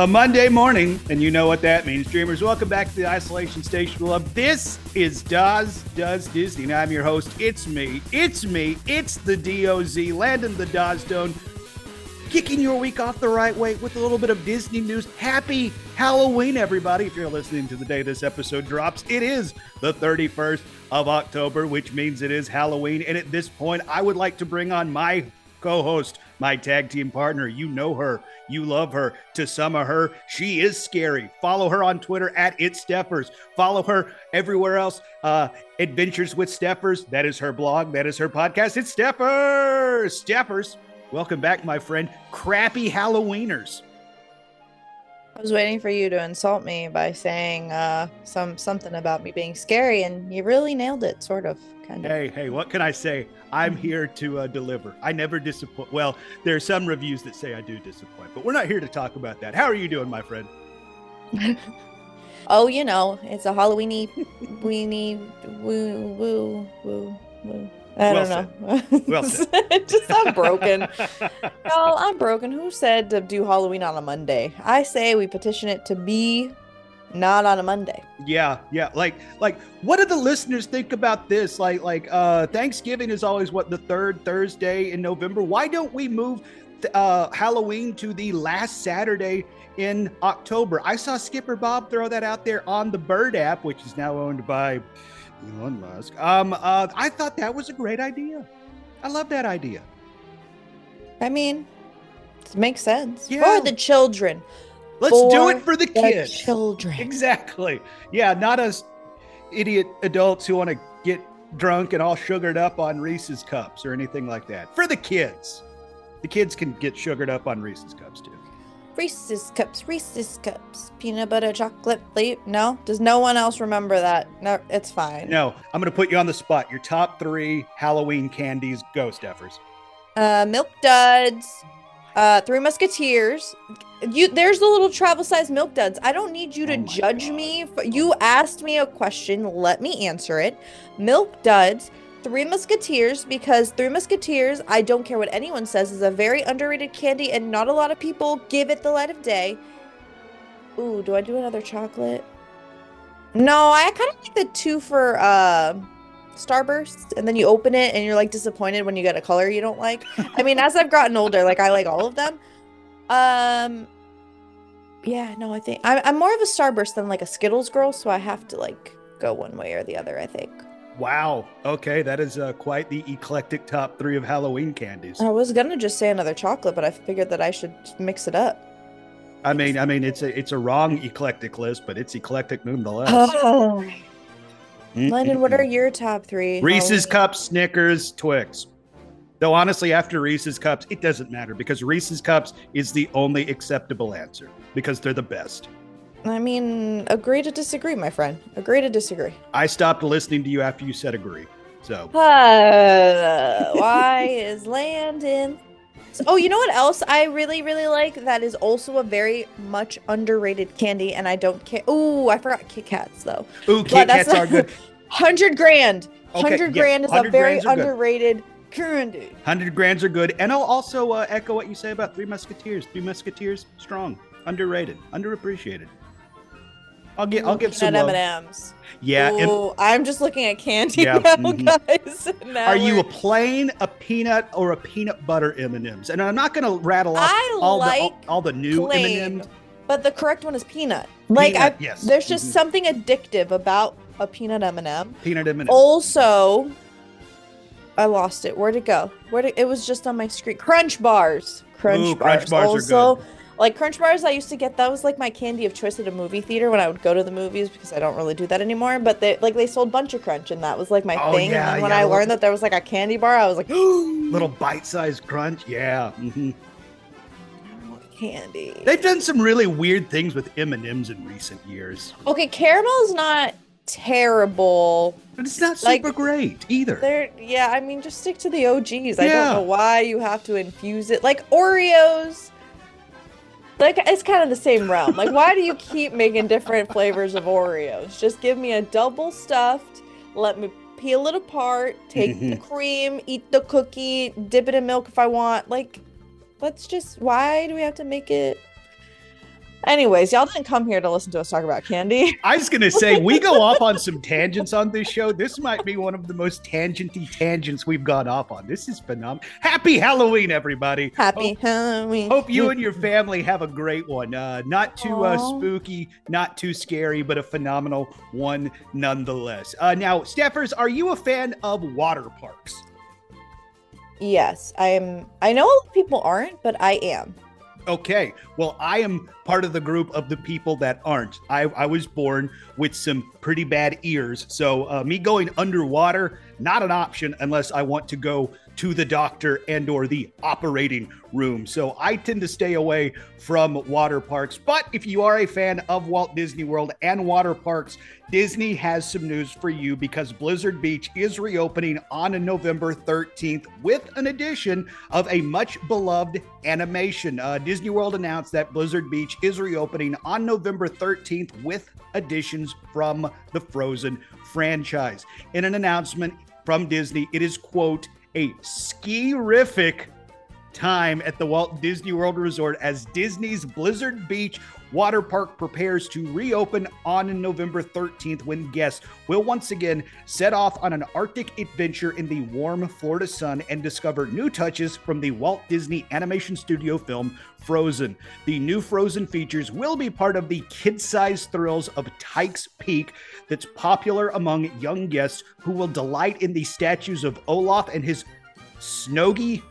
a Monday morning, and you know what that means. Dreamers, welcome back to the Isolation Station Love. This is Does Does Disney, and I'm your host. It's me. It's me. It's the DOZ, Landon the Dozstone, kicking your week off the right way with a little bit of Disney news. Happy Halloween, everybody. If you're listening to the day this episode drops, it is the 31st of October, which means it is Halloween. And at this point, I would like to bring on my co host, my tag team partner. You know her, you love her. To some of her, she is scary. Follow her on Twitter at It's Steffers. Follow her everywhere else. Uh, Adventures with Steffers. That is her blog. That is her podcast. It's Steffers. Steffers. Welcome back, my friend. Crappy Halloweeners. I was waiting for you to insult me by saying uh, some something about me being scary, and you really nailed it, sort of, kind of. Hey, hey, what can I say? I'm here to uh, deliver. I never disappoint. Well, there are some reviews that say I do disappoint, but we're not here to talk about that. How are you doing, my friend? oh, you know, it's a Halloweeny, weeny, woo, woo, woo, woo. I Well don't know. Well. Just I'm broken. Y'all, I'm broken. Who said to do Halloween on a Monday? I say we petition it to be not on a Monday. Yeah, yeah. Like, like, what do the listeners think about this? Like, like, uh, Thanksgiving is always what the third Thursday in November. Why don't we move th- uh, Halloween to the last Saturday in October? I saw Skipper Bob throw that out there on the Bird app, which is now owned by Elon Musk. Um, uh, I thought that was a great idea. I love that idea. I mean, it makes sense Yeah. for the children. Let's do it for the The kids. children. Exactly. Yeah, not us idiot adults who want to get drunk and all sugared up on Reese's cups or anything like that. For the kids. The kids can get sugared up on Reese's cups too. Reese's cups, Reese's cups, peanut butter chocolate flavor. No, does no one else remember that? No, it's fine. No, I'm going to put you on the spot. Your top three Halloween candies, ghost effers. Uh, Milk Duds, uh, Three Musketeers. You, there's the little travel size Milk Duds. I don't need you to Oh judge God. me. You asked me a question. Let me answer it. Milk Duds. Three Musketeers, because Three Musketeers, I don't care what anyone says, is a very underrated candy, and not a lot of people give it the light of day. Ooh, do I do another chocolate? No, I kind of like the two for uh, Starburst, and then you open it and you're like disappointed when you get a color you don't like. I mean, as I've gotten older, like I like all of them. Um, yeah, no, I think I'm, I'm more of a Starburst than like a Skittles girl, so I have to like go one way or the other. I think. Wow. Okay, that is uh, quite the eclectic top three of Halloween candies. I was gonna just say another chocolate, but I figured that I should mix it up. I mean, I mean, it's a it's a wrong eclectic list, but it's eclectic nonetheless. Oh, Landon, mm, what are your top three? Reese's Halloween- Cups, Snickers, Twix. Though honestly, after Reese's Cups, it doesn't matter because Reese's Cups is the only acceptable answer because they're the best. I mean, agree to disagree, my friend. Agree to disagree. I stopped listening to you after you said agree. So Uh, why is Landon? So- oh, you know what else I really, really like? That is also a very much underrated candy, and I don't care. Oh, I forgot Kit Kats though. ooh, Kit Kats are good. Hundred grand. Okay, Hundred yeah, grand is a very good. underrated candy. Hundred grands are good, and I'll also uh, echo what you say about Three Musketeers. Three Musketeers, strong, underrated, underappreciated. I'll get, I'll give some M&Ms. Yeah. and Ooh, I'm just looking at candy Yeah, now, mhm. guys. Now are you a plain, a peanut, or a peanut butter M and M's? And I'm not going to rattle off I all the all, like all the new M and M's. But the correct one is peanut. Like I, yes. there's just Mhm. something addictive about a peanut M&M. Peanut M and Oh, M's. Also, I lost it. Where'd it go? Where would it was just on my screen. Crunch bars. Crunch Ooh, bars. Crunch bars are also, good. Like crunch bars, I used to get. That was like my candy of choice at a movie theater when I would go to the movies because I don't really do that anymore. But they like they sold bunch of crunch, and that was like my Oh, thing. yeah, and when yeah, I learned that there was like a candy bar, I was like, Little bite-sized crunch. Yeah. hmm candy. They've done some really weird things with M and M's in recent years, Okay, caramel is not terrible. but it's not Like, super great either. They're yeah, I mean just stick to the OGs. I don't know why you have to infuse it. Like Oreos. Like it's kind of the same realm. Like why do you keep making different flavors of Oreos? Just give me a double stuffed, let me peel it apart, take the cream, eat the cookie, dip it in milk if I want. Like let's just why do we have to make it Anyways, y'all didn't come here to listen to us talk about candy. I was gonna say we go off on some tangents on this show. This might be one of the most tangenty tangents we've gone off on. This is phenomenal. Happy Halloween, everybody! Happy Hope, Halloween. hope you and your family have a great one. Uh, not too uh, spooky, not too scary, but a phenomenal one nonetheless. Uh, now, Steffers, are you a fan of water parks? Yes, I am. I know a lot of people aren't, but I am. Okay. Well, I am part of the group of the people that aren't. I, I was born with some pretty bad ears. So, uh, me going underwater, not an option unless I want to go to the doctor and or the operating room. So I tend to stay away from water parks. But if you are a fan of Walt Disney World and water parks, Disney has some news for you because Blizzard Beach is reopening on November 13th with an addition of a much beloved animation. Uh, Disney World announced that Blizzard Beach is reopening on November 13th with additions from the Frozen franchise. In an announcement from Disney, it is, quote, a ski-rific time at the Walt Disney World Resort as Disney's Blizzard Beach water park prepares to reopen on November 13th when guests will once again set off on an Arctic adventure in the warm Florida sun and discover new touches from the Walt Disney Animation Studio film Frozen. The new Frozen features will be part of the kid-sized thrills of Tike's Peak that's popular among young guests who will delight in the statues of Olaf and his snoggy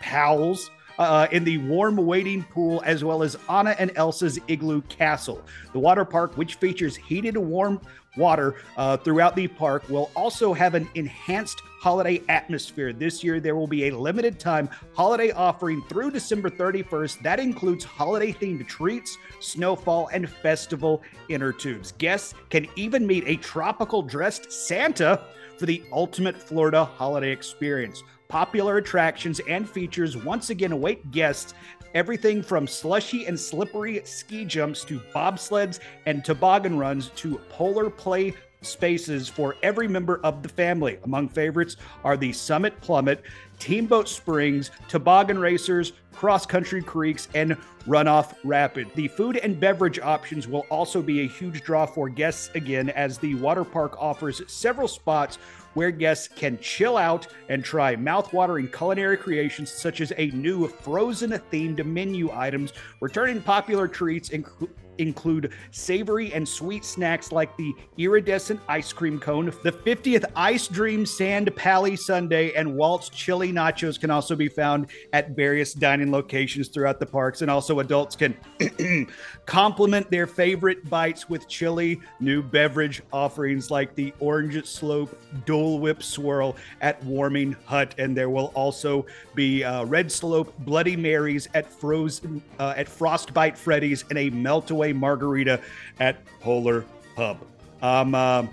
pals uh, in the warm wading pool, as well as Anna and Elsa's igloo castle. The water park, which features heated warm water uh, throughout the park, will also have an enhanced holiday atmosphere. This year, there will be a limited time holiday offering through December 31st that includes holiday themed treats, snowfall, and festival inner tubes. Guests can even meet a tropical dressed Santa for the ultimate Florida holiday experience. Popular attractions and features once again await guests. Everything from slushy and slippery ski jumps to bobsleds and toboggan runs to polar play spaces for every member of the family. Among favorites are the Summit Plummet, Teamboat Springs, Toboggan Racers, Cross Country Creeks, and Runoff Rapid. The food and beverage options will also be a huge draw for guests again, as the water park offers several spots where guests can chill out and try mouth-watering culinary creations such as a new frozen-themed menu items. Returning popular treats include include savory and sweet snacks like the iridescent ice cream cone, the 50th Ice Dream Sand Pally Sundae, and Walt's Chili Nachos can also be found at various dining locations throughout the parks. And also, adults can complement their favorite bites with chili, new beverage offerings like the Orange Slope Dole Whip Swirl at Warming Hut. And there will also be uh, Red Slope Bloody Marys at Frozen uh, at Frostbite Freddy's and a Meltaway Margarita at Polar Pub. Um, um,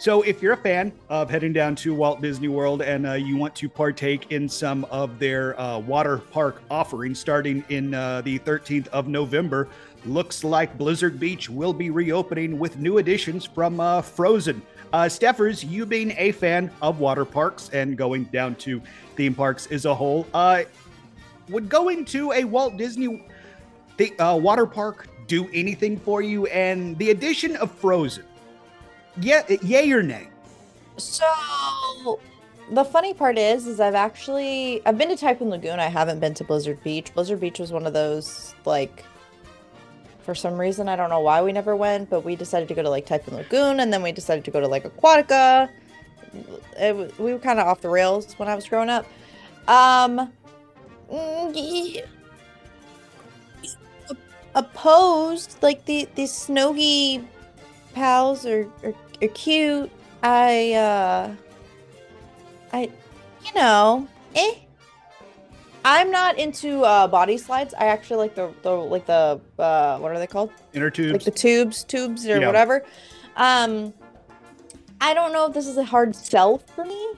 so, if you're a fan of heading down to Walt Disney World and uh, you want to partake in some of their uh, water park offerings starting in uh, the 13th of November, looks like Blizzard Beach will be reopening with new additions from uh, Frozen. Uh, Steffers, you being a fan of water parks and going down to theme parks as a whole, uh, would going to a Walt Disney the, uh, water park do anything for you? And the addition of Frozen, yeah, yay or nay? So the funny part is, is I've actually I've been to Typhoon Lagoon. I haven't been to Blizzard Beach. Blizzard Beach was one of those like for some reason I don't know why we never went, but we decided to go to like Typhoon Lagoon, and then we decided to go to like Aquatica. It, we were kind of off the rails when I was growing up. Um, mm, opposed like the the snowy pals are, are are cute. I uh I you know, eh. I'm not into uh body slides. I actually like the, the like the uh what are they called? Inner tubes. Like the tubes, tubes or Yeah. whatever. Um I don't know if this is a hard sell for me.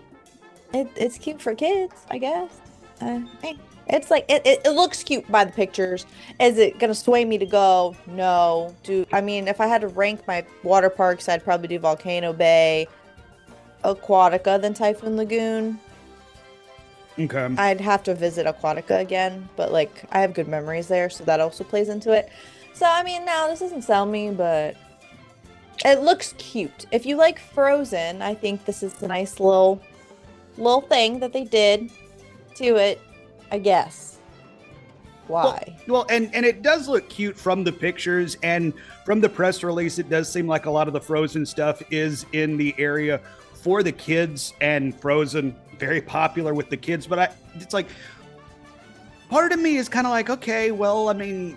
It, it's cute for kids, I guess. Uh, eh. It's like it, it, it looks cute by the pictures. Is it gonna sway me to go? No. Do I mean if I had to rank my water parks, I'd probably do Volcano Bay, Aquatica, then Typhoon Lagoon. okay. I'd have to visit Aquatica again, but like I have good memories there, so that also plays into it. So I mean, now this doesn't sell me, but it looks cute. If you like Frozen, I think this is a nice little little thing that they did to it. I guess. Why? Well, well, and and it does look cute from the pictures and from the press release. It does seem like a lot of the Frozen stuff is in the area for the kids and Frozen very popular with the kids. But I, it's like part of me is kind of like, okay, well, I mean,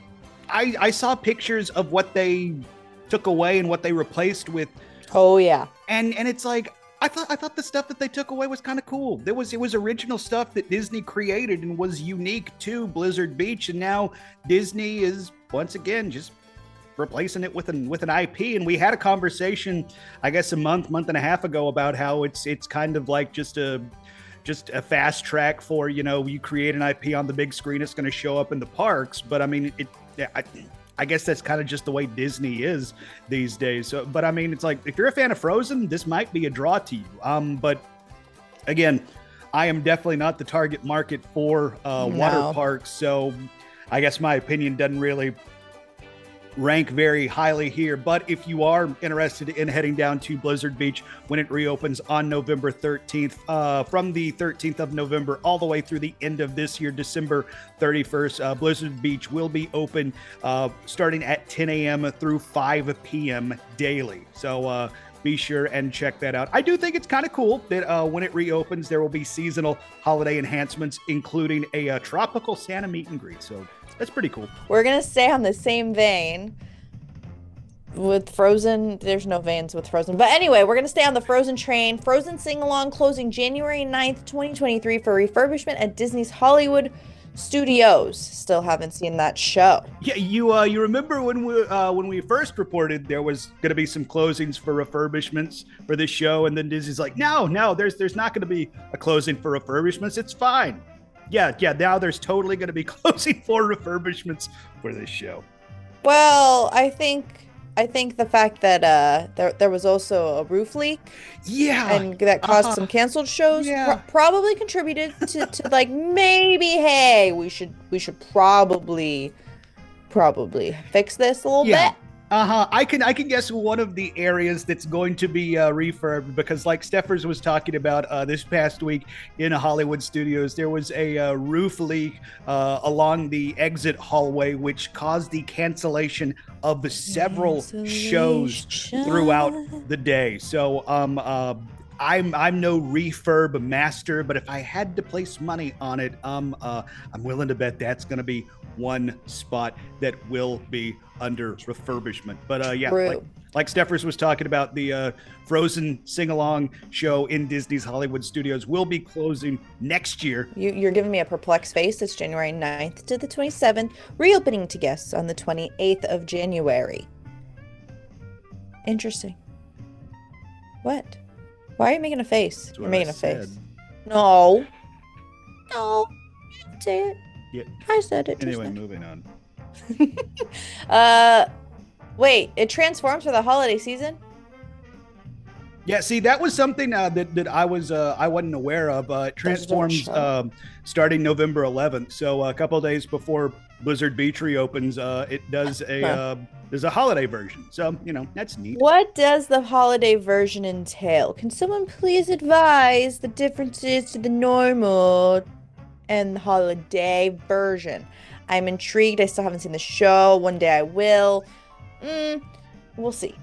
I I saw pictures of what they took away and what they replaced with. Oh yeah. And and it's like I thought I thought the stuff that they took away was kind of cool. There was it was original stuff that Disney created and was unique to Blizzard Beach, and now Disney is once again just replacing it with an with an IP. And we had a conversation, I guess, a month month and a half ago about how it's it's kind of like just a just a fast track for you know you create an IP on the big screen, it's going to show up in the parks. But I mean it. I, I guess that's kind of just the way Disney is these days. So, but I mean, it's like if you're a fan of Frozen, this might be a draw to you. Um, but again, I am definitely not the target market for uh, no. water parks, so I guess my opinion doesn't really rank very highly here. But if you are interested in heading down to Blizzard Beach when it reopens on November 13th, uh, from the 13th of November all the way through the end of this year, December 31st, uh, Blizzard Beach will be open uh, starting at 10 a.m. through 5 p.m. daily. So, uh, be sure and check that out. I do think it's kind of cool that uh, when it reopens, there will be seasonal holiday enhancements, including a uh, tropical Santa meet and greet. So that's pretty cool. We're gonna stay on the same vein with Frozen. There's no veins with Frozen. But anyway, we're going to stay on the Frozen train. Frozen Sing Along closing January 9th, 2023 for refurbishment at Disney's Hollywood Studios. Still haven't seen that show. Yeah, you uh, you remember when we uh, when we first reported there was going to be some closings for refurbishments for this show, and then Disney's like, no, no, there's there's not going to be a closing for refurbishments. It's fine yeah, yeah. Now there's totally going to be closing floor refurbishments for this show. Well, I think I think the fact that uh, there there was also a roof leak, yeah, and that caused uh, some canceled shows, yeah. probably contributed to, to like maybe hey we should we should probably probably fix this a little yeah. bit. Uh huh. I can I can guess one of the areas that's going to be uh, refurbed because, like Steffers was talking about uh, this past week in Hollywood studios, there was a uh, roof leak uh, along the exit hallway, which caused the cancellation of several shows throughout the day. So, um, uh, I'm I'm no refurb master, but if I had to place money on it, um, uh, I'm willing to bet that's going to be one spot that will be under refurbishment. But uh, yeah, like, like Steffers was talking about, the uh, Frozen sing along show in Disney's Hollywood Studios will be closing next year. You, are giving me a perplexed face. It's January 9th to the 27th, reopening to guests on the 28th of January. Interesting. What? Why are you making a face? You're making I a said. face. No. No. You Say it. Yeah. I said it. Anyway, moving on. uh, wait. It transforms for the holiday season. Yeah, see, that was something uh, that that I was uh, I wasn't aware of. Uh, it transforms um, starting November 11th, so a couple days before Blizzard Beach reopens, uh, it does a huh. uh, there's a holiday version. So you know that's neat. What does the holiday version entail? Can someone please advise the differences to the normal and the holiday version? I'm intrigued. I still haven't seen the show. One day I will. Mm, we'll see.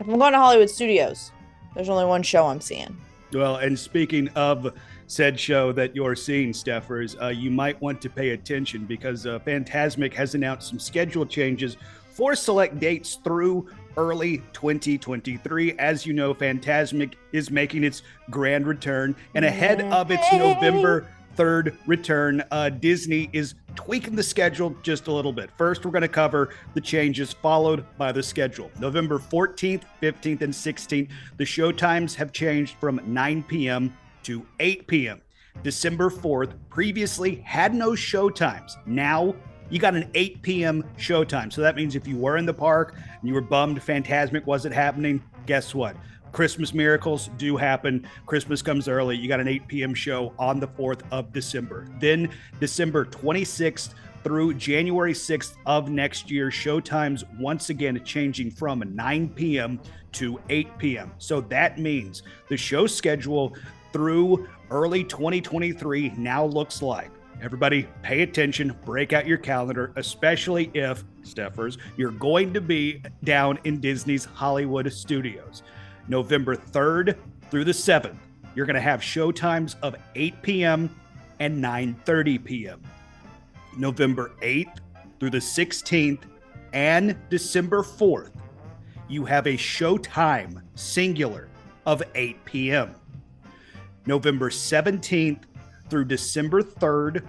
If I'm going to Hollywood Studios, there's only one show I'm seeing. Well, and speaking of said show that you're seeing, Steffers, uh, you might want to pay attention because uh, Fantasmic has announced some schedule changes for select dates through early 2023. As you know, Fantasmic is making its grand return, and ahead of its November third return, uh, Disney is tweaking the schedule just a little bit. First, we're going to cover the changes followed by the schedule. November 14th, 15th, and 16th, the show times have changed from 9 p.m. to 8 p.m. December 4th previously had no show times. Now you got an 8 p.m. showtime. So that means if you were in the park and you were bummed Fantasmic wasn't happening, guess what? Christmas miracles do happen. Christmas comes early. You got an 8 p.m. show on the 4th of December. Then December 26th through January 6th of next year. Showtimes once again changing from 9 p.m. to 8 p.m. So that means the show schedule through early 2023 now looks like. Everybody, pay attention, break out your calendar, especially if, Steffers, you're going to be down in Disney's Hollywood studios. November 3rd through the 7th, you're going to have show times of 8 p.m. and 9:30 p.m. November 8th through the 16th and December 4th, you have a show time singular of 8 p.m. November 17th through December 3rd,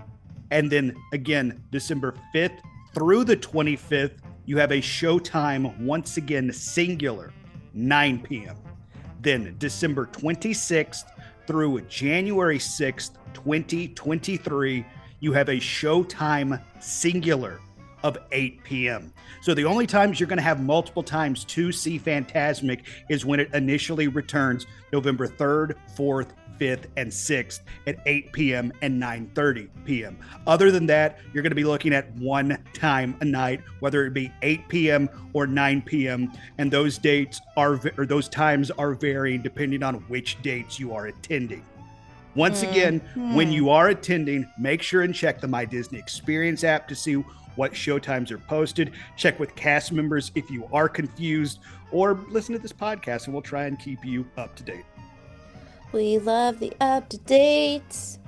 and then again, December 5th through the 25th, you have a show time once again singular, 9 p.m. Then December 26th through January 6th, 2023, you have a showtime singular of 8 p.m. So the only times you're going to have multiple times to see Fantasmic is when it initially returns November 3rd, 4th, 5th, and 6th at 8 p.m. and 9:30 p.m. Other than that, you're going to be looking at one time a night, whether it be 8 p.m. or 9 p.m. And those dates are or those times are varying depending on which dates you are attending. Once mm-hmm. again, when you are attending, make sure and check the My Disney Experience app to see what showtimes are posted. Check with cast members if you are confused, or listen to this podcast and we'll try and keep you up to date. We love the up to dates.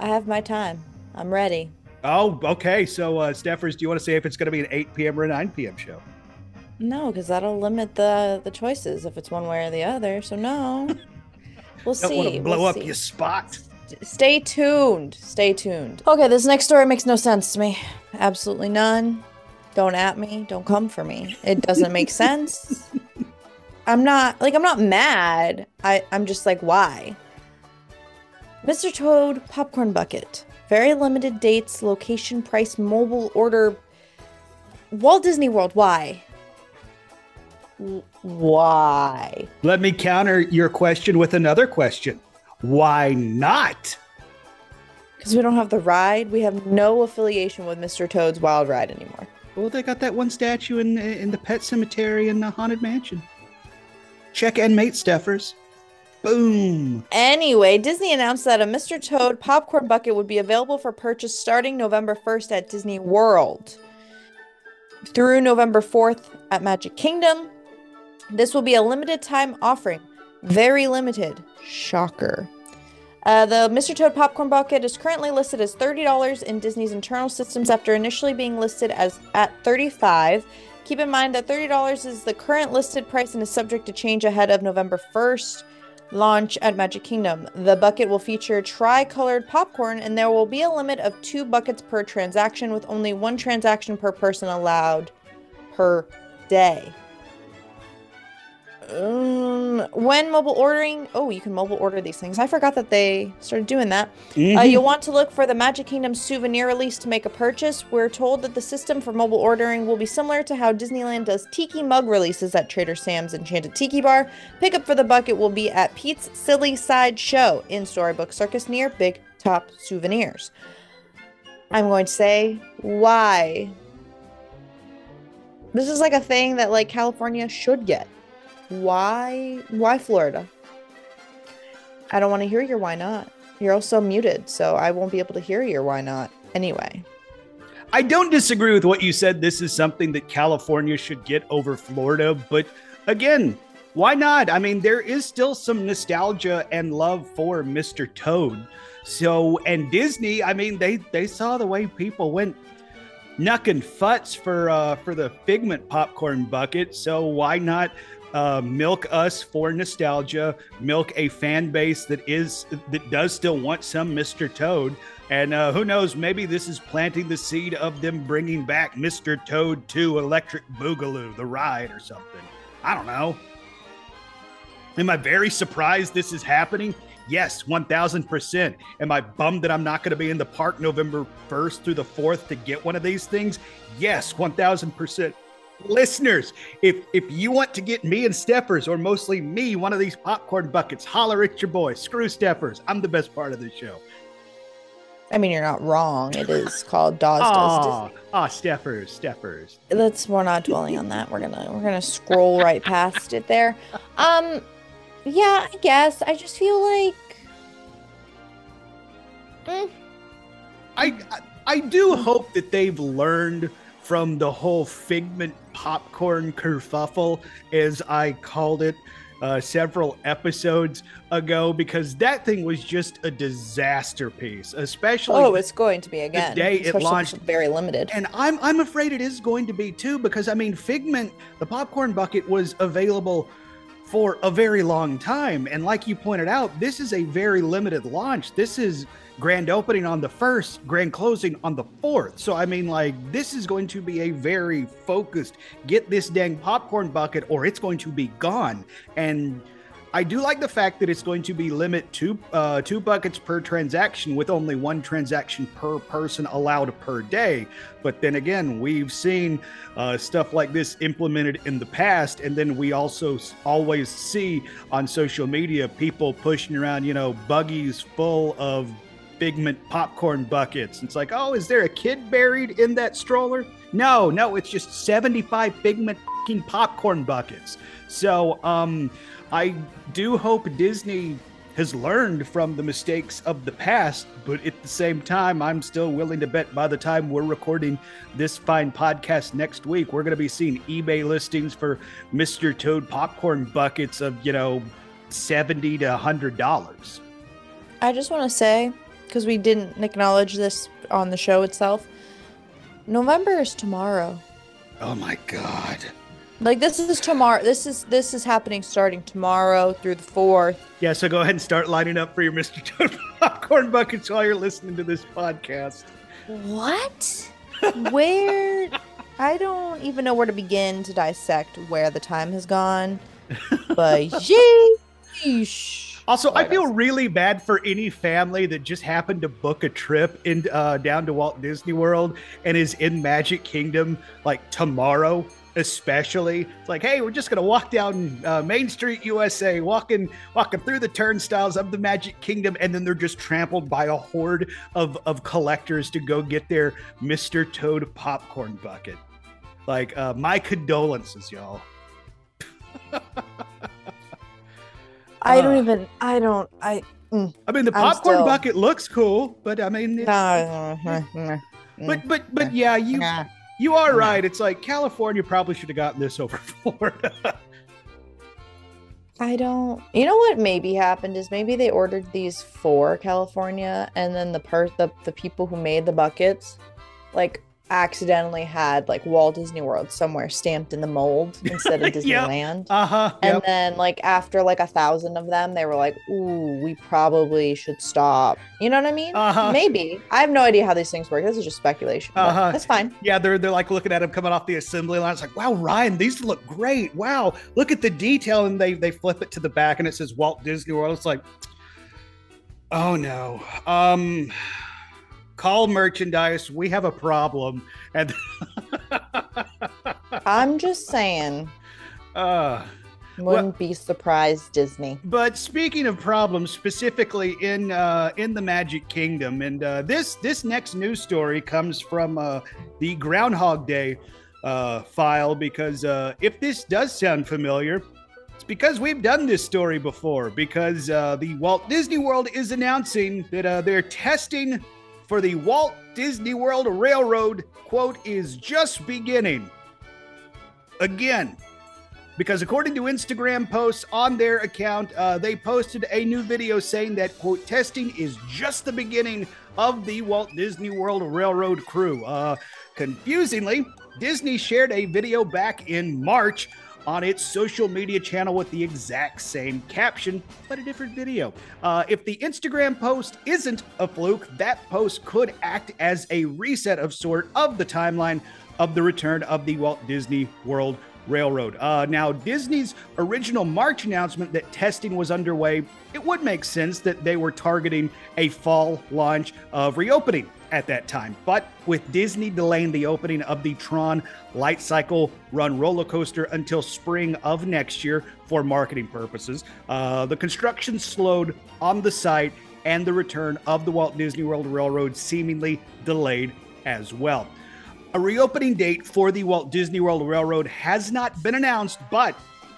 I have my time. I'm ready. Oh, okay. So, uh, Steffers, do you want to say if it's going to be an 8 p.m. or a 9 p.m. show? No, because that'll limit the the choices if it's one way or the other. So no. We'll see. Don't see. Want to blow we'll up see. your spot. Stay tuned. Stay tuned. Okay, this next story makes no sense to me. Absolutely none. Don't at me. Don't come for me. It doesn't make sense. I'm not like I'm not mad. I I'm just like why? Mr. Toad popcorn bucket. Very limited dates, location, price, mobile order. Walt Disney World. Why? Why? Let me counter your question with another question. Why not? Because we don't have the ride. We have no affiliation with Mr. Toad's Wild Ride anymore. Well, they got that one statue in in the pet cemetery in the haunted mansion. Check and mate Steffers. Boom. Anyway, Disney announced that a Mr. Toad popcorn bucket would be available for purchase starting November 1st at Disney World through November 4th at Magic Kingdom. This will be a limited time offering. Very limited. Shocker. Uh, the Mr. Toad popcorn bucket is currently listed as $30 in Disney's internal systems after initially being listed as at 35. Keep in mind that $30 is the current listed price and is subject to change ahead of November 1st launch at Magic Kingdom. The bucket will feature tri-colored popcorn and there will be a limit of 2 buckets per transaction with only one transaction per person allowed per day. Um, when mobile ordering, oh, you can mobile order these things. I forgot that they started doing that. Mm-hmm. Uh, you'll want to look for the Magic Kingdom souvenir release to make a purchase. We're told that the system for mobile ordering will be similar to how Disneyland does tiki mug releases at Trader Sam's Enchanted Tiki Bar. Pickup for the bucket will be at Pete's Silly Side Show in Storybook Circus near Big Top Souvenirs. I'm going to say, why? This is like a thing that like California should get. Why why Florida? I don't want to hear your why not. You're also muted, so I won't be able to hear your why not. Anyway. I don't disagree with what you said. This is something that California should get over Florida, but again, why not? I mean, there is still some nostalgia and love for Mr. Toad. So, and Disney, I mean, they they saw the way people went knucking futs for uh for the Figment popcorn bucket. So why not uh, milk us for nostalgia, milk a fan base that is that does still want some Mr. Toad, and uh, who knows, maybe this is planting the seed of them bringing back Mr. Toad 2 Electric Boogaloo, the ride or something. I don't know. Am I very surprised this is happening? Yes, 1000%. Am I bummed that I'm not going to be in the park November 1st through the 4th to get one of these things? Yes, 1000% listeners, if if you want to get me and Steffers, or mostly me, one of these popcorn buckets, holler at your boy. Screw Steffers. I'm the best part of the show. I mean, you're not wrong. It is called Dawes Does Ah, ah, Steffers, Steffers. Let's. We're not dwelling on that. We're gonna. We're gonna scroll right past it there. Um, yeah. I guess. I just feel like. Mm, I, I I do hope that they've learned from the whole Figment popcorn kerfuffle, as I called it uh, several episodes ago, because that thing was just a disaster piece, especially. oh, it's going to be again. The day it especially launched- very limited. and I'm I'm afraid it is going to be too because I mean Figment the popcorn bucket was available for a very long time. And like you pointed out this is a very limited launch. This is grand opening on the first grand closing on the fourth. So I mean like this is going to be a very focused get this dang popcorn bucket or it's going to be gone. And I do like the fact that it's going to be limit two uh, two buckets per transaction with only one transaction per person allowed per day. But then again, we've seen uh, stuff like this implemented in the past, and then we also always see on social media people pushing around, you know, buggies full of Figment popcorn buckets. It's like, oh, is there a kid buried in that stroller? No, no, it's just 75 Figment popcorn buckets. So, um, I do hope Disney has learned from the mistakes of the past, but at the same time, I'm still willing to bet by the time we're recording this fine podcast next week, we're going to be seeing eBay listings for Mr. Toad popcorn buckets of, you know, 70 to $100. I just want to say, because we didn't acknowledge this on the show itself, November is tomorrow. Oh my God. Like this is tomorrow. This is this is happening starting tomorrow through the fourth. Yeah, so go ahead and start lining up for your Mr. Toad popcorn buckets while you're listening to this podcast. What? Where? I don't even know where to begin to dissect where the time has gone. But yeesh. Also, I feel really bad for any family that just happened to book a trip in uh, down to Walt Disney World and is in Magic Kingdom like tomorrow, especially. It's like, hey, we're just gonna walk down uh, Main Street, USA, walking walking through the turnstiles of the Magic Kingdom, and then they're just trampled by a horde of of collectors to go get their Mister Toad popcorn bucket. Like, uh, my condolences, y'all. I don't Uh. even. I don't. I. I mean, the popcorn still- bucket looks cool, but I mean, it's, But but but yeah, you you are right. It's like California probably should have gotten this over Florida. I don't. You know what maybe happened is maybe they ordered these for California, and then the per the the people who made the buckets, like accidentally had like Walt Disney World somewhere stamped in the mold instead of. Disneyland. Uh huh. And then like after like a thousand of them, they were like, "Ooh, we probably should stop." You know what I mean? Uh-huh. Maybe. I have no idea how these things work. This is just speculation. Uh-huh. That's fine. Yeah, they're they're like looking at him coming off the assembly line. It's like, wow, Ryan, these look great. Wow, look at the detail, and they they flip it to the back, and it says Walt Disney World. It's like, oh no. Um, call merchandise. We have a problem, and I'm just saying. uh. Wouldn't be surprised, Disney. But speaking of problems, specifically in uh, in the Magic Kingdom, and uh, this this next news story comes from uh, the Groundhog Day uh, file because uh, if this does sound familiar, it's because we've done this story before. Because uh, the Walt Disney World is announcing that uh, they're testing for the Walt Disney World Railroad. Quote is just beginning. Again, because according to Instagram posts on their account, uh, they posted a new video saying that quote testing is just the beginning of the Walt Disney World Railroad crew. Uh, confusingly, Disney shared a video back in March on its social media channel with the exact same caption, but a different video. Uh, if the Instagram post isn't a fluke, that post could act as a reset of sort of the timeline of the return of the Walt Disney World Railroad. Uh, now, Disney's original March announcement that testing was underway, it would make sense that they were targeting a fall launch of reopening at that time. But with Disney delaying the opening of the Tron Light Cycle Run roller coaster until spring of next year for marketing purposes, uh, the construction slowed on the site and the return of the Walt Disney World Railroad seemingly delayed as well. A reopening date for the Walt Disney World Railroad has not been announced, but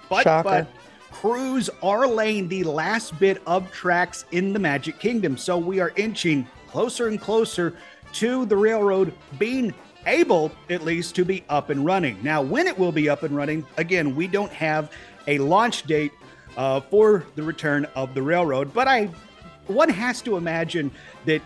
but Shocker. but crews are laying the last bit of tracks in the Magic Kingdom. So we are inching closer and closer to the railroad being able, at least, to be up and running. Now, when it will be up and running, again, we don't have a launch date uh, for the return of the railroad, but I one has to imagine that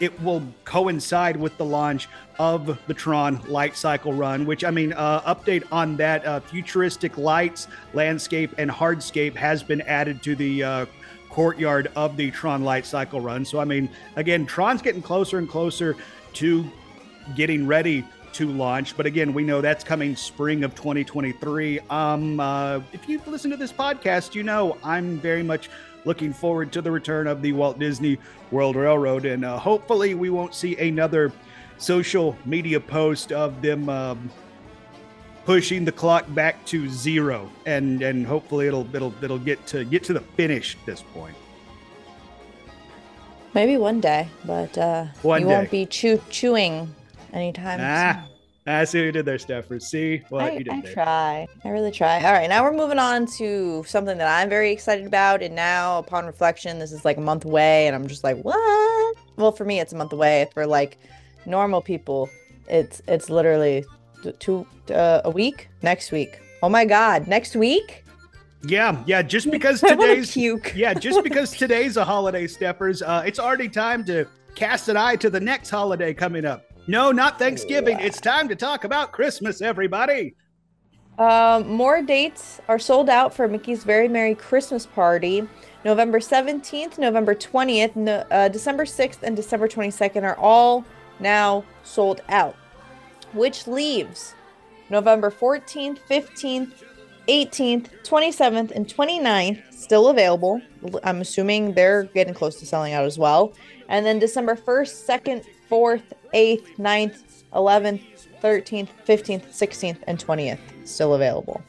it will coincide with the launch of the Tron Light Cycle Run, which I mean, uh, update on that uh, futuristic lights, landscape, and hardscape has been added to the uh, courtyard of the Tron Light Cycle Run. So, I mean, again, Tron's getting closer and closer to getting ready to launch. But again, we know that's coming spring of 2023. Um, uh, if you've listened to this podcast, you know I'm very much looking forward to the return of the Walt Disney World Railroad, and uh, hopefully we won't see another social media post of them. Um, pushing the clock back to zero and and hopefully it'll it'll it'll get to get to the finish at this point Maybe one day, but uh, One you day. won't be chew- chewing anytime ah soon. i see what you did there steffer see what I, you did I there try. I really try. All right, now we're moving on to something that I'm very excited about. And now, upon reflection, this is like a month away, and I'm just like, what? Well, for me, it's a month away. For like normal people, it's it's literally two uh, a week? Next week. Oh my God, next week? yeah yeah just because today's yeah just because today's a holiday Steffers uh it's already time to cast an eye to the next holiday coming up. No not thanksgiving. It's time to talk about christmas everybody. Um, more dates are sold out for Mickey's Very Merry Christmas Party. November 17th, November 20th, no, uh, December 6th, and December 22nd are all now sold out, which leaves November 14th, 15th, 18th, 27th, and 29th still available. I'm assuming they're getting close to selling out as well. And then December 1st, 2nd, 4th, 8th, 9th, 11th, 13th, 15th, 16th, and 20th still available.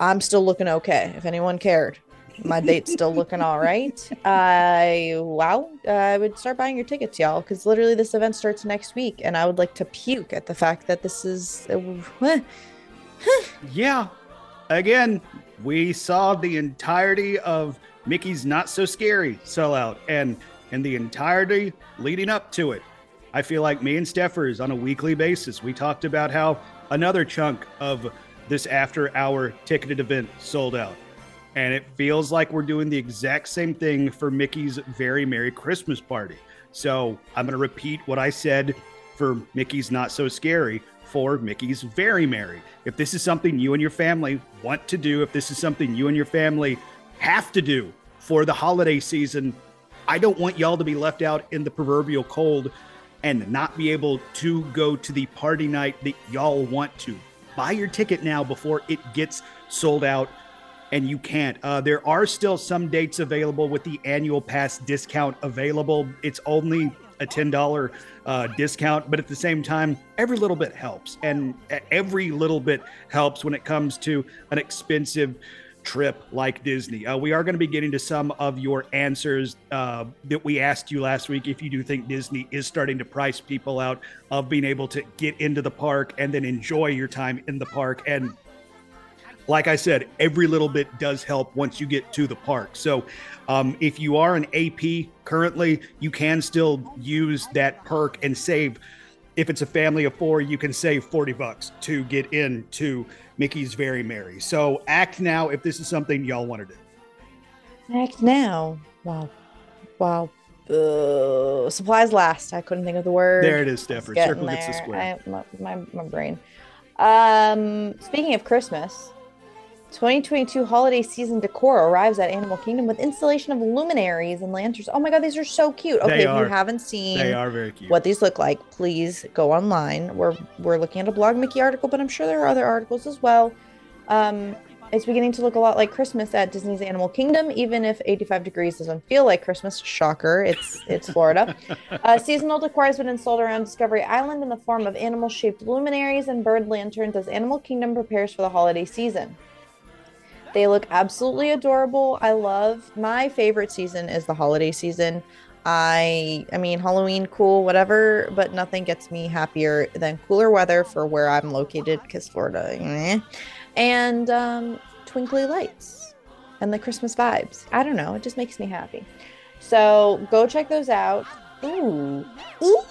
I'm still looking okay. If anyone cared, my date's still looking all right. I wow, I would start buying your tickets, y'all, because literally this event starts next week, and I would like to puke at the fact that this is. uh, Yeah. Again, we saw the entirety of Mickey's Not So Scary sell out and and the entirety leading up to it. I feel like me and Steffers on a weekly basis, we talked about how another chunk of this after hour ticketed event sold out. And it feels like we're doing the exact same thing for Mickey's Very Merry Christmas Party. So I'm going to repeat what I said for Mickey's Not So Scary for Mickey's Very Merry. If this is something you and your family want to do, if this is something you and your family have to do for the holiday season, I don't want y'all to be left out in the proverbial cold and not be able to go to the party night that y'all want to. Buy your ticket now before it gets sold out and you can't. Uh, there are still some dates available with the annual pass discount available. It's only a $10 uh, discount, but at the same time, every little bit helps. And every little bit helps when it comes to an expensive trip like Disney. Uh, we are going to be getting to some of your answers uh, that we asked you last week. If you do think Disney is starting to price people out of being able to get into the park and then enjoy your time in the park. And like I said, every little bit does help once you get to the park. So, um, if you are an AP currently, you can still use that perk and save. If it's a family of four, you can save 40 bucks to get into Mickey's Very Merry. So, act now if this is something y'all want to do. Act now. Wow. Wow. Uh, supplies last. I couldn't think of the word. There it is, getting Circle gets the square. I, my, my, my brain. Um, speaking of Christmas, 2022 holiday season decor arrives at Animal Kingdom with installation of luminaries and lanterns. Oh my god, these are so cute. Okay, if you haven't seen They are very cute. what these look like, please go online. We're we're looking at a BlogMickey article, but I'm sure there are other articles as well. Um, it's beginning to look a lot like Christmas at Disney's Animal Kingdom, even if 85 degrees doesn't feel like Christmas. Shocker! It's it's Florida. uh, seasonal decor has been installed around Discovery Island in the form of animal-shaped luminaries and bird lanterns as Animal Kingdom prepares for the holiday season. They look absolutely adorable. I love my favorite season is the holiday season. I I mean Halloween cool whatever, but nothing gets me happier than cooler weather for where I'm located cuz Florida. Eh. And um twinkly lights and the Christmas vibes. I don't know, it just makes me happy. So, go check those out. Ooh,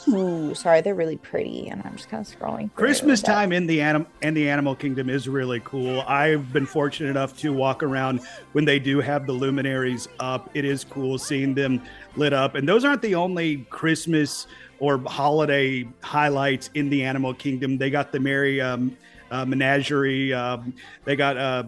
ooh. Sorry, they're really pretty, and I'm just kind of scrolling. Christmas time in the anim in the animal kingdom is really cool. I've been fortunate enough to walk around when they do have the luminaries up. It is cool seeing them lit up, and those aren't the only Christmas or holiday highlights in the animal kingdom. They got the Merry um, uh, Menagerie. Um, they got uh,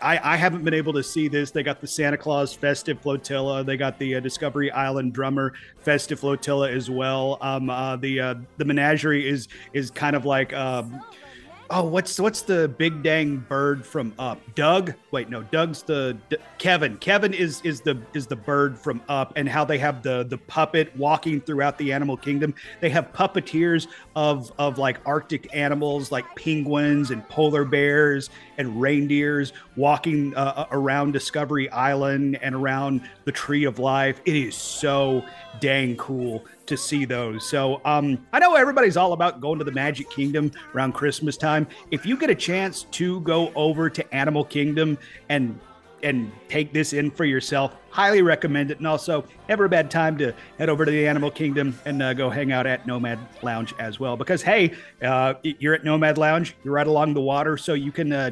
I, I, haven't been able to see this. They got the Santa Claus Festive Flotilla. They got the uh, Discovery Island Drummer Festive Flotilla as well. Um, uh, the uh, the Menagerie is is kind of like um, oh, what's what's the big dang bird from Up? Doug? Wait, no, Doug's the D- Kevin. Kevin is is the is the bird from Up, and how they have the the puppet walking throughout the animal kingdom. They have puppeteers of of like Arctic animals, like penguins and polar bears and reindeers walking uh, uh around Discovery Island and around the Tree of Life. It is so dang cool to see those. So um, I know everybody's all about going to the Magic Kingdom around Christmas time. If you get a chance to go over to Animal Kingdom and and take this in for yourself, highly recommend it. And also, never a bad time to head over to the Animal Kingdom and uh, go hang out at Nomad Lounge as well. Because hey, uh, you're at Nomad Lounge, you're right along the water, so you can uh,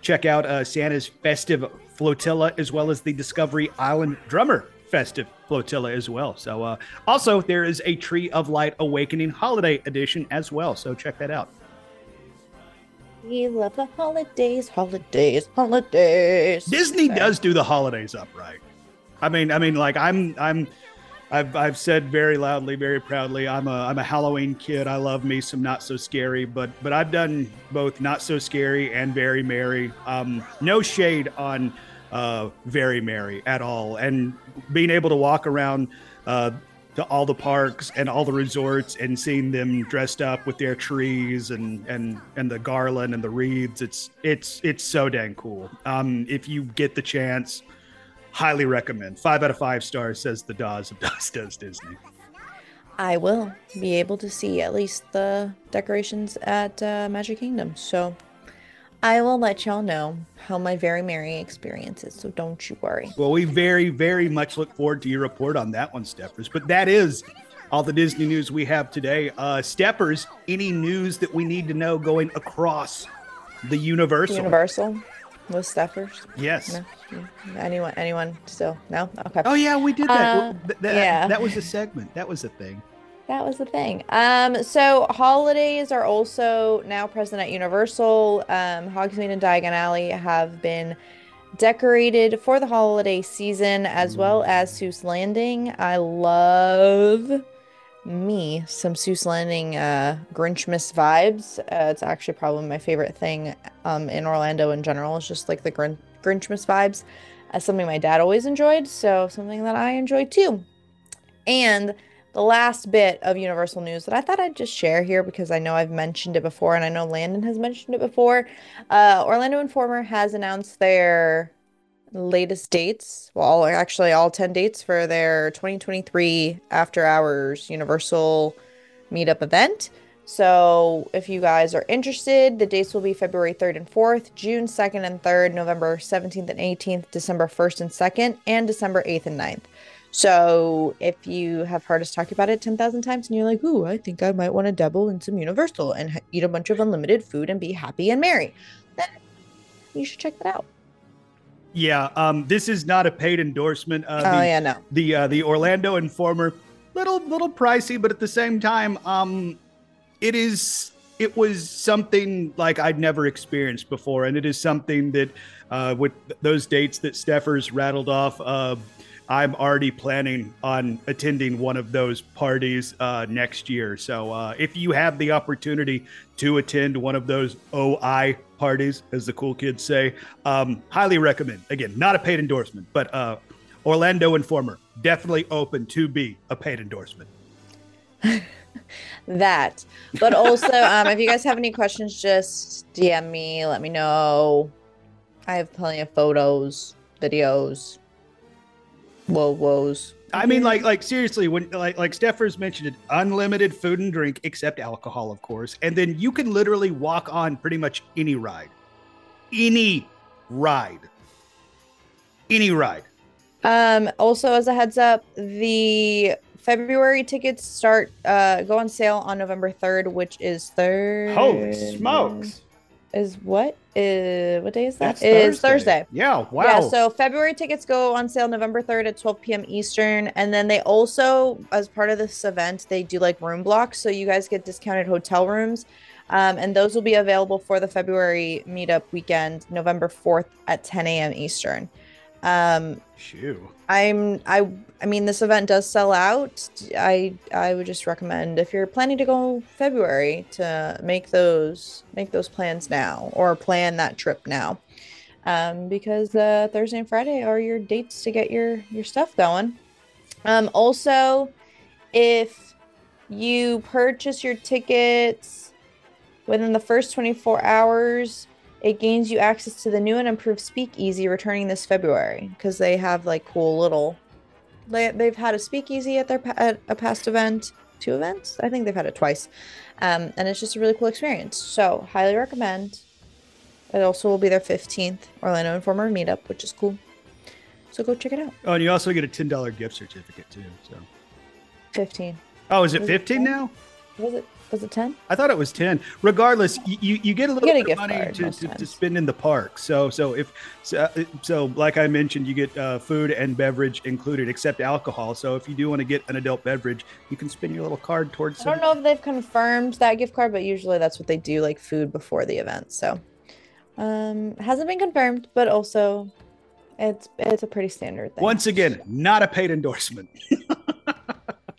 check out uh, Santa's festive flotilla as well as the Discovery Island Drummer festive flotilla as well. So, uh, also, there is a Tree of Life Awakening Holiday Edition as well. So, check that out. We love the holidays, holidays, holidays. Disney does do the holidays up right. I mean, I mean, like I'm, I'm, I've, I've said very loudly, very proudly, I'm a, I'm a Halloween kid. I love me some not so scary, but, but I've done both not so scary and very merry. Um, no shade on uh, very merry at all. And being able to walk around uh, to all the parks and all the resorts and seeing them dressed up with their trees and and and the garland and the wreaths, it's it's it's so dang cool. Um, if you get the chance, highly recommend. Five out of five stars says the Dawes of Dawes Does Disney. I will be able to see at least the decorations at uh, Magic Kingdom. So I will let y'all know how my very merry experience is, so don't you worry. Well, we very, very much look forward to your report on that one, Steffers. But that is all the Disney news we have today. Uh, Steffers, any news that we need to know going across the Universal? Universal with Steffers? Yes. No? Anyone? Anyone still? No. Okay. Oh yeah, we did that. Uh, that yeah. That was a segment. That was a thing that was the thing. Um, so holidays are also now present at Universal. Um, Hogsmeade and Diagon Alley have been decorated for the holiday season, as well as Seuss Landing. I love me some Seuss Landing uh, Grinchmas vibes. Uh, it's actually probably my favorite thing um, in Orlando in general. It's just like the Grin- Grinchmas vibes. As something my dad always enjoyed, so something that I enjoy too. And the last bit of Universal news that I thought I'd just share here because I know I've mentioned it before and I know Landon has mentioned it before. Uh, Orlando Informer has announced their latest dates. Well, actually, all 10 dates for their 2023 After Hours Universal Meetup event. So, if you guys are interested, the dates will be February 3rd and 4th, June 2nd and 3rd, November 17th and 18th, December 1st and 2nd, and December 8th and 9th. So if you have heard us talk about it 10,000 times and you're like, ooh, I think I might want to double in some Universal and eat a bunch of unlimited food and be happy and merry, then you should check that out. Yeah, um, this is not a paid endorsement. Uh, oh the, yeah, no. The uh, the Orlando Informer, little little pricey, but at the same time, um, it is it was something like I'd never experienced before, and it is something that uh, with those dates that Steffers rattled off. I'm already planning on attending one of those parties uh, next year. So uh, if you have the opportunity to attend one of those OI parties, as the cool kids say, um, highly recommend. Again, not a paid endorsement, but uh, Orlando Informer definitely open to be a paid endorsement. that, but also, um, if you guys have any questions, just DM me. Let me know I have plenty of photos, videos, whoa woes. I mean, like, like seriously, when like like Steffers mentioned it, unlimited food and drink except alcohol, of course, and then you can literally walk on pretty much any ride, any ride, any ride. Um, also, as a heads up, the February tickets start uh go on sale on November third, which is third. Holy smokes! Is what? Is what day is that? That's Is Thursday. Yeah. Wow. Yeah, so February tickets go on sale November 3rd at 12 p.m. Eastern. And then they also, as part of this event, they do like room blocks. So you guys get discounted hotel rooms. Um, and those will be available for the February meetup weekend, November 4th at 10 a.m. Eastern. Um, Shoo. I'm I I mean this event does sell out. I I would just recommend if you're planning to go February to make those make those plans now or plan that trip now. Um, because uh, Thursday and Friday are your dates to get your your stuff going. Um, also, if you purchase your tickets within the first 24 hours, it gains you access to the new and improved Speakeasy returning this February because they have like cool little. They they've had a Speakeasy at their at a past event, two events. I think they've had it twice, um, and it's just a really cool experience. So highly recommend. It also will be their 15th Orlando Informer meetup, which is cool. So go check it out. Oh, and you also get a ten dollar gift certificate too. So. 15. Oh, is it Was fifteen 10? now? Was it was it 10? I thought it was ten. Regardless, you, you, you get a little get a bit of gift money to, to, to spend in the park. So so if so, so like I mentioned, you get uh, food and beverage included, except alcohol. So if you do want to get an adult beverage, you can spin your little card towards. I don't know if they've confirmed that gift card, but usually that's what they do, like food before the event. So, um, hasn't been confirmed, but also, it's it's a pretty standard thing. Once again, not a paid endorsement.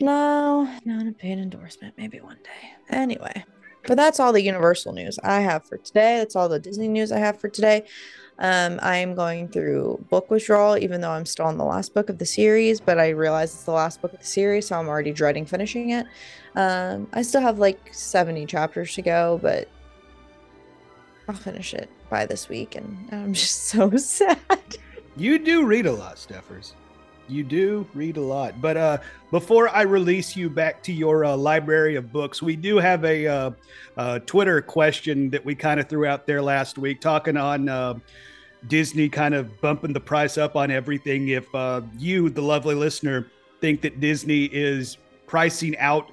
no, not a paid endorsement. Maybe one day. Anyway, but that's all the Universal news I have for today. That's all the Disney news I have for today. Um, I'm going through book withdrawal, even though I'm still on the last book of the series, but I realize it's the last book of the series, so I'm already dreading finishing it. Um, I still have like 70 chapters to go, but I'll finish it by this week, and I'm just so sad. You do read a lot, Steffers. You do read a lot. But uh, before I release you back to your uh, library of books, we do have a uh, uh, Twitter question that we kind of threw out there last week, talking on uh, Disney kind of bumping the price up on everything. If uh, you, the lovely listener, think that Disney is pricing out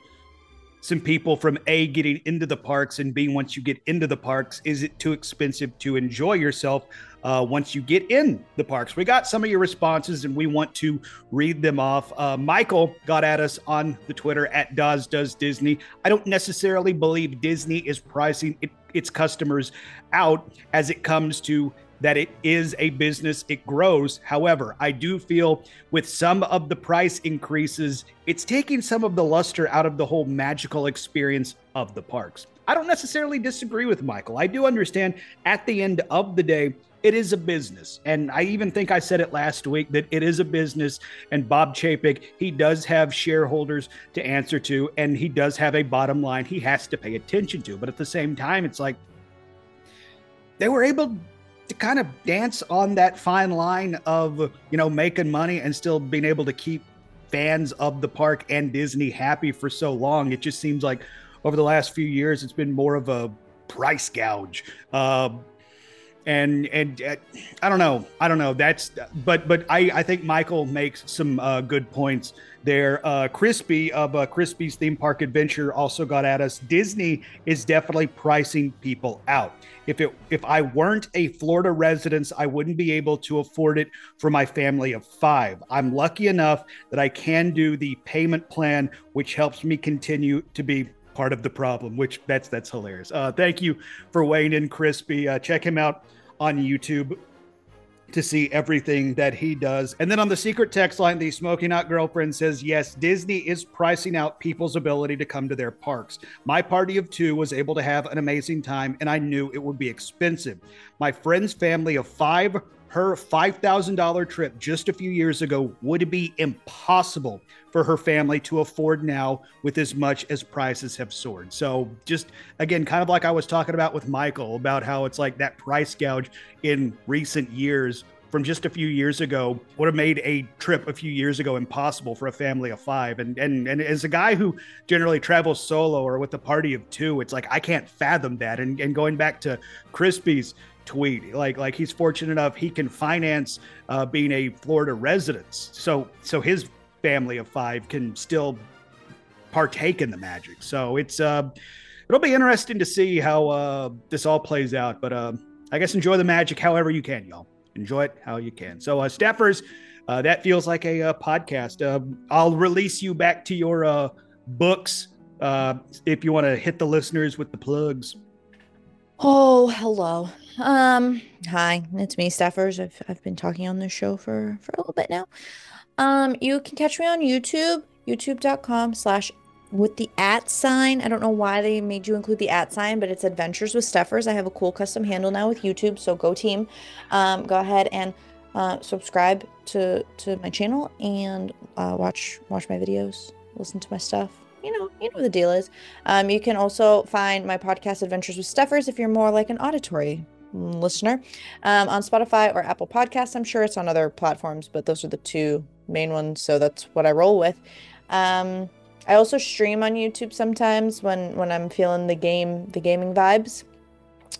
some people from A, getting into the parks, and B, once you get into the parks, is it too expensive to enjoy yourself? uh, once you get in the parks. We got some of your responses and we want to read them off. Uh, Michael got at us on the Twitter at Dawes Does Disney. I don't necessarily believe Disney is pricing it, its customers out as it comes to that it is a business, it grows. However, I do feel with some of the price increases, it's taking some of the luster out of the whole magical experience of the parks. I don't necessarily disagree with Michael. I do understand at the end of the day, it is a business. And I even think I said it last week that it is a business. And Bob Chapek, he does have shareholders to answer to, and he does have a bottom line he has to pay attention to. But at the same time, it's like they were able to kind of dance on that fine line of, you know, making money and still being able to keep fans of the park and Disney happy for so long. It just seems like over the last few years, it's been more of a price gouge. Uh, and and uh, I don't know, I don't know. That's but but I I think Michael makes some uh, good points there. Uh, Crispy of uh, Crispy's Theme Park Adventure also got at us. Disney is definitely pricing people out. If it if I weren't a Florida resident, I wouldn't be able to afford it for my family of five. I'm lucky enough that I can do the payment plan, which helps me continue to be part of the problem, which that's that's hilarious. Uh, thank you for weighing in, Crispy. Uh, check him out on YouTube to see everything that he does. And then on the secret text line, the smoking out girlfriend says, Yes, Disney is pricing out people's ability to come to their parks. My party of two was able to have an amazing time, and I knew it would be expensive. My friend's family of five her $5,000 trip just a few years ago would be impossible for her family to afford now with as much as prices have soared. So, just again, kind of like I was talking about with Michael about how it's like that price gouge in recent years from just a few years ago would have made a trip a few years ago impossible for a family of five. And and and as a guy who generally travels solo or with a party of two, it's like I can't fathom that. And and going back to Crispy's tweet, like like he's fortunate enough he can finance uh, being a Florida resident, so so his family of five can still partake in the magic. So it's uh, it'll be interesting to see how uh, this all plays out. But uh, I guess enjoy the magic however you can, y'all enjoy it how you can. So, uh, Steffers, uh, that feels like a, uh, podcast. Uh, I'll release you back to your uh, books uh, if you want to hit the listeners with the plugs. Oh, hello. Um, hi, it's me, Steffers. I've I've been talking on this show for for a little bit now. Um, you can catch me on YouTube, youtube.com slash with the at sign. I don't know why they made you include the at sign, but it's Adventures with Steffers. I have a cool custom handle now with YouTube, so go team. Um, go ahead and uh, subscribe to to my channel and uh, watch watch my videos, listen to my stuff. You know, you know the deal is. Um, you can also find my podcast Adventures with Steffers if you're more like an auditory listener um, on Spotify or Apple Podcasts. I'm sure it's on other platforms, but those are the two main ones, so that's what I roll with. Um, I also stream on YouTube sometimes when when I'm feeling the game the gaming vibes.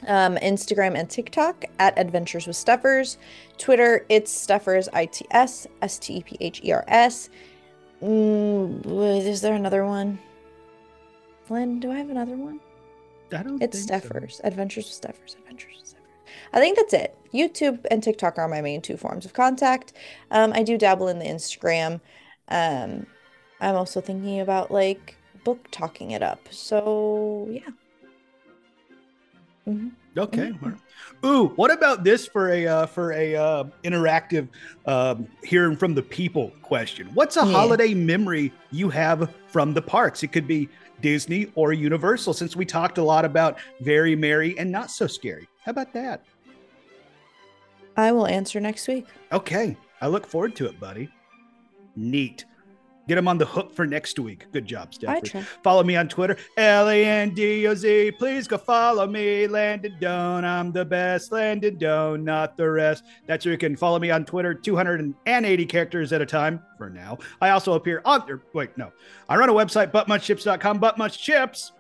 Um, Instagram and TikTok at Adventures with Steffers. Twitter, it's Steffers I T S S T E P H E R S. Mm, is there another one? Lynn, do I have another one? I don't. It's Steffers. So. Adventures with Steffers. Adventures with Steffers. I think that's it. YouTube and TikTok are my main two forms of contact. Um, I do dabble in the Instagram. Um, I'm also thinking about like book talking it up. So yeah. Mm-hmm. Okay. Mm-hmm. Ooh, what about this for a uh, for a uh, interactive um, hearing from the people question? What's a yeah. holiday memory you have from the parks? It could be Disney or Universal, since we talked a lot about very merry and not so scary. How about that? I will answer next week. Okay, I look forward to it, buddy. Neat. Get them on the hook for next week. Good job, Stephanie. Follow me on Twitter, L A N D O Z. Please go follow me, Landon Doan. I'm the best, Landon Doan, not the rest. That's where you can follow me on Twitter, 280 characters at a time for now. I also appear on, or, wait, no. I run a website, buttmunchchips.com, buttmunchchips.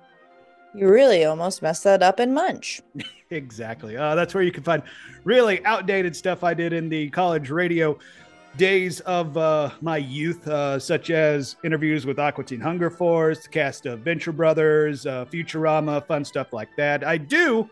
You really almost messed that up in Munch. exactly. Uh, that's where you can find really outdated stuff I did in the college radio days of uh, my youth, uh, such as interviews with Aqua Teen Hunger Force, the cast of Venture Brothers, uh, Futurama, fun stuff like that. I do,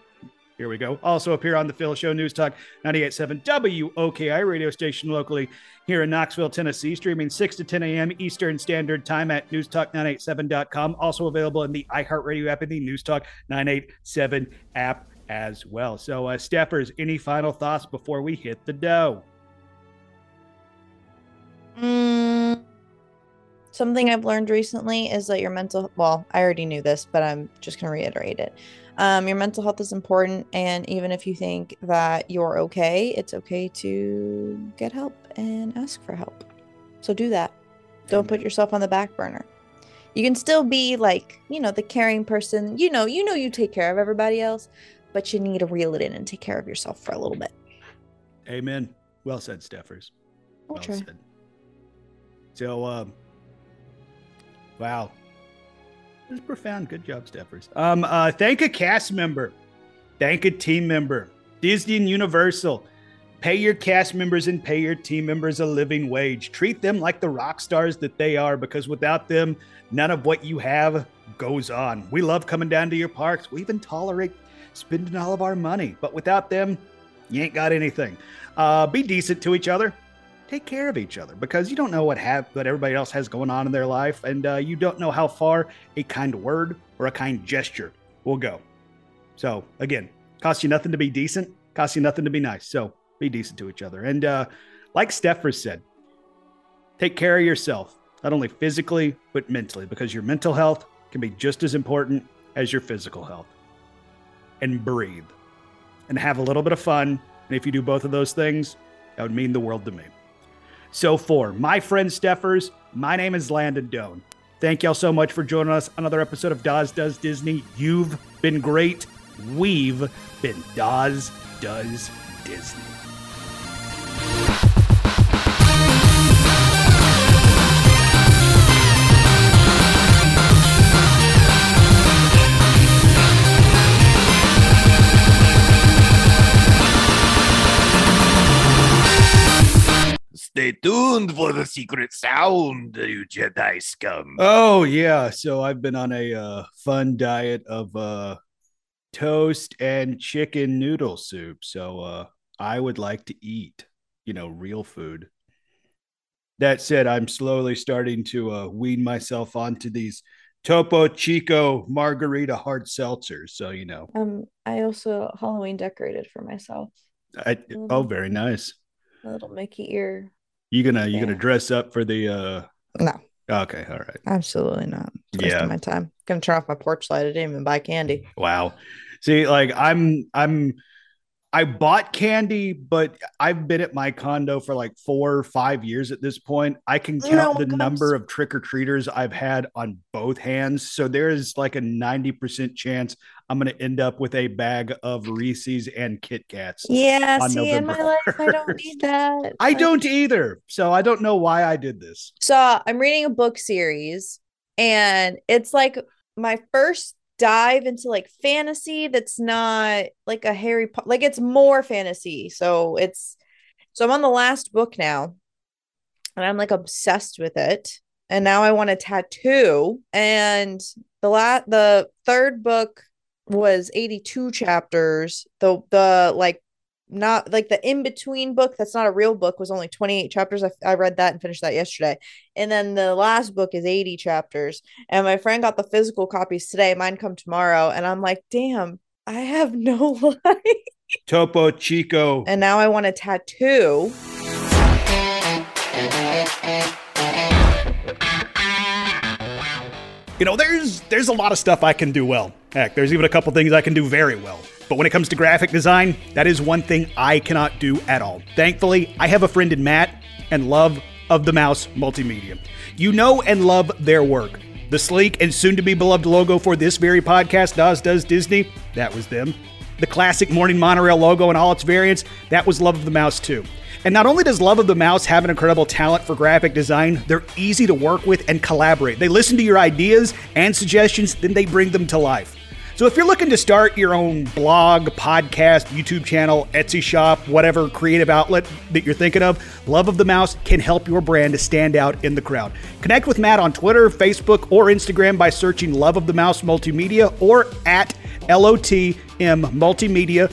here we go, also appear on the Phil Show News Talk 98.7 WOKI radio station locally here in Knoxville, Tennessee, streaming 6 to 10 a.m. Eastern Standard Time at newstalk987.com. Also available in the iHeartRadio app and the News Talk 987 app as well. So, uh, Steffers, any final thoughts before we hit the dough? Mm, something I've learned recently is that your mental well, I already knew this, but I'm just going to reiterate it. Um, your mental health is important, and even if you think that you're okay, it's okay to get help and ask for help. So do that. Don't put yourself on the back burner. You can still be like, you know, the caring person. You know, you know, you take care of everybody else, but you need to reel it in and take care of yourself for a little bit. Amen. Well said, Steffers. Well said. So, um, wow. This is profound. Good job, Steffers. Um, uh, thank a cast member. Thank a team member. Disney and Universal. Pay your cast members and pay your team members a living wage. Treat them like the rock stars that they are because without them, none of what you have goes on. We love coming down to your parks. We even tolerate spending all of our money, but without them, you ain't got anything. Uh, be decent to each other take care of each other because you don't know what have what everybody else has going on in their life, and uh, you don't know how far a kind word or a kind gesture will go. So again, costs you nothing to be decent, costs you nothing to be nice. So be decent to each other, and uh, like Steffers said, take care of yourself not only physically but mentally because your mental health can be just as important as your physical health. And breathe and have a little bit of fun. And if you do both of those things, That would mean the world to me. So, for my friend Steffers, my name is Landon Doan. Thank y'all so much for joining us another episode of Dawes Does Disney. You've been great. We've been Dawes Does Disney. Stay tuned for the secret sound, you Jedi scum. Oh yeah, so I've been on a uh, fun diet of uh, toast and chicken noodle soup. So uh, I would like to eat, you know, real food. That said, I'm slowly starting to uh, wean myself onto these Topo Chico margarita hard seltzers. So you know, Um, I also Halloween decorated for myself. I, oh, very nice. A little Mickey ear. You gonna you gonna dress up for the? uh No, Okay, all right. absolutely not. It's Yeah. my time. Gonna turn off my porch light. I didn't even buy candy. Wow. See, like I'm I'm I bought candy, but I've been at my condo for like four or five years at this point. I can count the number of trick or treaters I've had on both hands. So there is like a 90% chance I'm going to end up with a bag of Reese's and Kit Kats. Yeah, see, in my November life, I don't need that. I don't either. So I don't know why I did this. So I'm reading a book series, and it's like my first dive into like fantasy that's not like a Harry Potter, like it's more fantasy. So it's so I'm on the last book now, and I'm like obsessed with it. And now I want a tattoo. And the la the third book was 82 chapters. The the like not like the in between book that's not a real book was only 28 chapters. I, I read that and finished that yesterday. And then the last book is 80 chapters. And my friend got the physical copies today. Mine come tomorrow. And I'm like, damn, I have no life. Topo Chico. And now I want a tattoo. You know, there's there's a lot of stuff I can do well. Heck, there's even a couple things I can do very well. But when it comes to graphic design, that is one thing I cannot do at all. Thankfully, I have a friend in Matt and Love of the Mouse Multimedia. You know and love their work. The sleek and soon to be beloved logo for this very podcast, Dawes Does Disney, that was them. The classic Morning Monorail logo and all its variants, that was Love of the Mouse too. And not only does Love of the Mouse have an incredible talent for graphic design, they're easy to work with and collaborate. They listen to your ideas and suggestions, then they bring them to life. So if you're looking to start your own blog, podcast, YouTube channel, Etsy shop, whatever creative outlet that you're thinking of, Love of the Mouse can help your brand to stand out in the crowd. Connect with Matt on Twitter, Facebook, or Instagram by searching Love of the Mouse Multimedia or at LOTM Multimedia